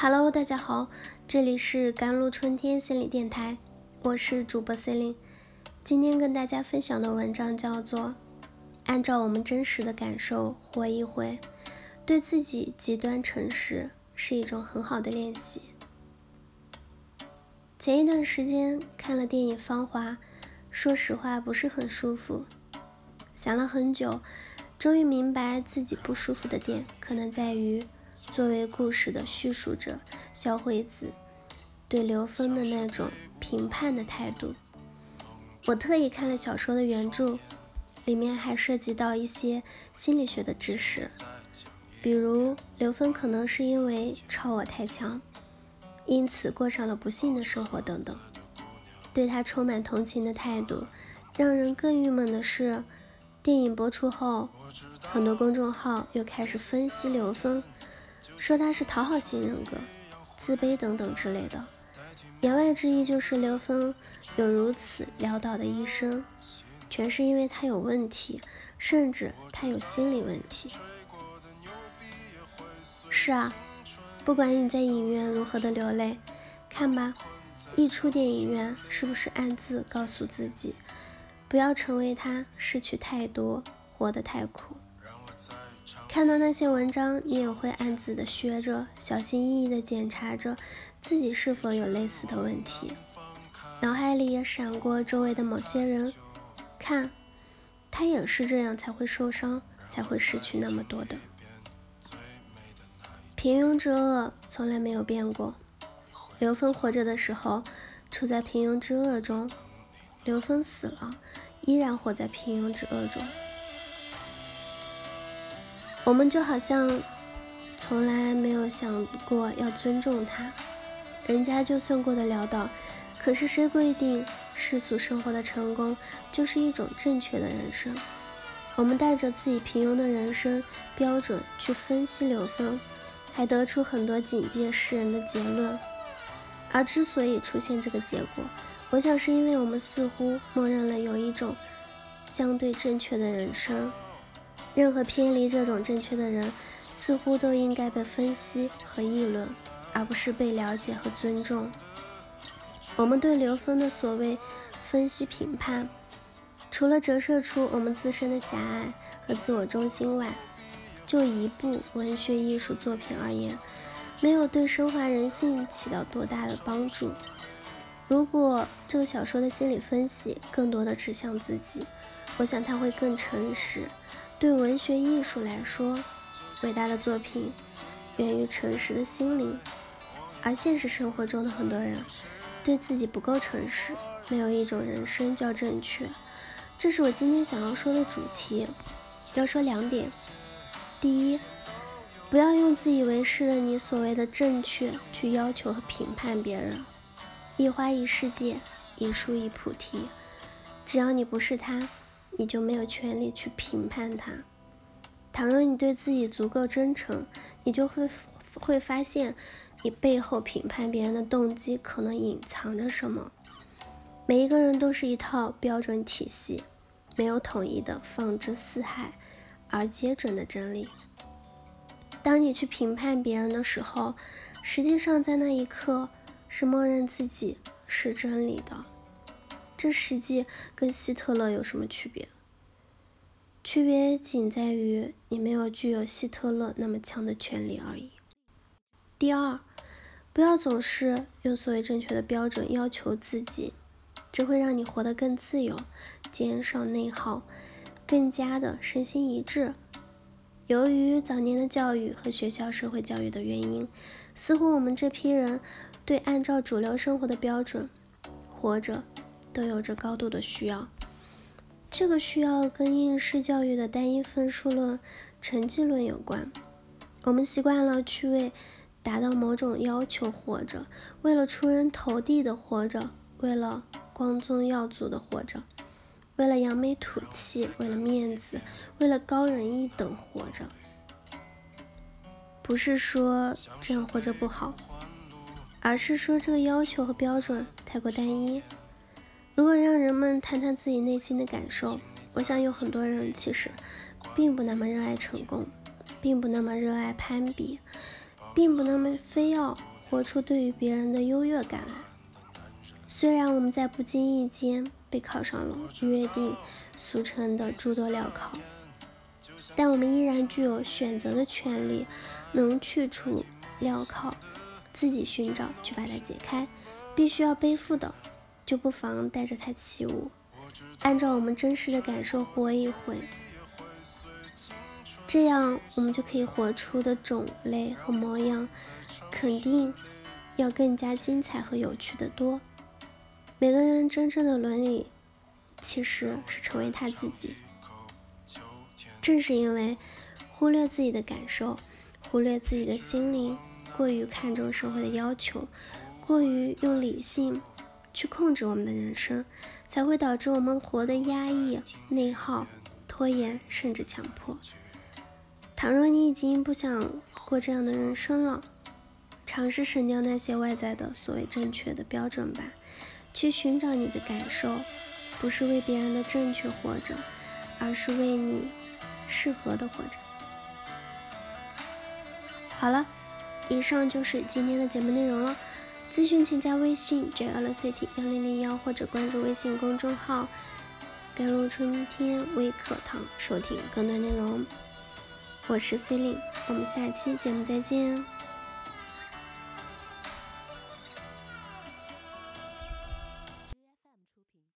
Hello，大家好，这里是甘露春天心理电台，我是主播 c e l i n e 今天跟大家分享的文章叫做《按照我们真实的感受活一回》，对自己极端诚实是一种很好的练习。前一段时间看了电影《芳华》，说实话不是很舒服，想了很久，终于明白自己不舒服的点可能在于。作为故事的叙述者，小惠子对刘峰的那种评判的态度，我特意看了小说的原著，里面还涉及到一些心理学的知识，比如刘峰可能是因为超我太强，因此过上了不幸的生活等等。对他充满同情的态度，让人更郁闷的是，电影播出后，很多公众号又开始分析刘峰。说他是讨好型人格、自卑等等之类的，言外之意就是刘峰有如此潦倒的一生，全是因为他有问题，甚至他有心理问题。是啊，不管你在影院如何的流泪，看吧，一出电影院，是不是暗自告诉自己，不要成为他，失去太多，活得太苦。看到那些文章，你也会暗自的学着，小心翼翼的检查着自己是否有类似的问题，脑海里也闪过周围的某些人，看，他也是这样才会受伤，才会失去那么多的。平庸之恶从来没有变过，刘峰活着的时候处在平庸之恶中，刘峰死了，依然活在平庸之恶中。我们就好像从来没有想过要尊重他，人家就算过得潦倒，可是谁规定世俗生活的成功就是一种正确的人生？我们带着自己平庸的人生标准去分析刘峰，还得出很多警戒世人的结论。而之所以出现这个结果，我想是因为我们似乎默认了有一种相对正确的人生。任何偏离这种正确的人，似乎都应该被分析和议论，而不是被了解和尊重。我们对刘峰的所谓分析评判，除了折射出我们自身的狭隘和自我中心外，就一部文学艺术作品而言，没有对升华人性起到多大的帮助。如果这个小说的心理分析更多的指向自己，我想他会更诚实。对文学艺术来说，伟大的作品源于诚实的心灵，而现实生活中的很多人对自己不够诚实，没有一种人生叫正确。这是我今天想要说的主题。要说两点：第一，不要用自以为是的你所谓的正确去要求和评判别人。一花一世界，一树一菩提，只要你不是他。你就没有权利去评判他。倘若你对自己足够真诚，你就会会发现，你背后评判别人的动机可能隐藏着什么。每一个人都是一套标准体系，没有统一的放之四海而皆准的真理。当你去评判别人的时候，实际上在那一刻是默认自己是真理的。这实际跟希特勒有什么区别？区别仅在于你没有具有希特勒那么强的权利而已。第二，不要总是用所谓正确的标准要求自己，这会让你活得更自由，减少内耗，更加的身心一致。由于早年的教育和学校社会教育的原因，似乎我们这批人对按照主流生活的标准活着。都有着高度的需要，这个需要跟应试教育的单一分数论、成绩论有关。我们习惯了去为达到某种要求活着，为了出人头地的活着，为了光宗耀祖的活着，为了扬眉吐气，为了面子，为了高人一等活着。不是说这样活着不好，而是说这个要求和标准太过单一。如果让人们谈谈自己内心的感受，我想有很多人其实并不那么热爱成功，并不那么热爱攀比，并不那么非要活出对于别人的优越感来。虽然我们在不经意间被考上了约定俗成的诸多镣铐，但我们依然具有选择的权利，能去除镣铐，自己寻找去把它解开。必须要背负的，就不妨带着它起舞，按照我们真实的感受活一回。这样，我们就可以活出的种类和模样，肯定要更加精彩和有趣的多。每个人真正的伦理，其实是成为他自己。正是因为忽略自己的感受，忽略自己的心灵，过于看重社会的要求，过于用理性去控制我们的人生，才会导致我们活得压抑、内耗、拖延，甚至强迫。倘若你已经不想过这样的人生了，尝试省掉那些外在的所谓正确的标准吧，去寻找你的感受，不是为别人的正确活着，而是为你适合的活着。好了，以上就是今天的节目内容了。咨询请加微信 jlct 幺零零幺或者关注微信公众号“甘露春天微课堂”，收听更多内容。我是 C 令，我们下期节目再见。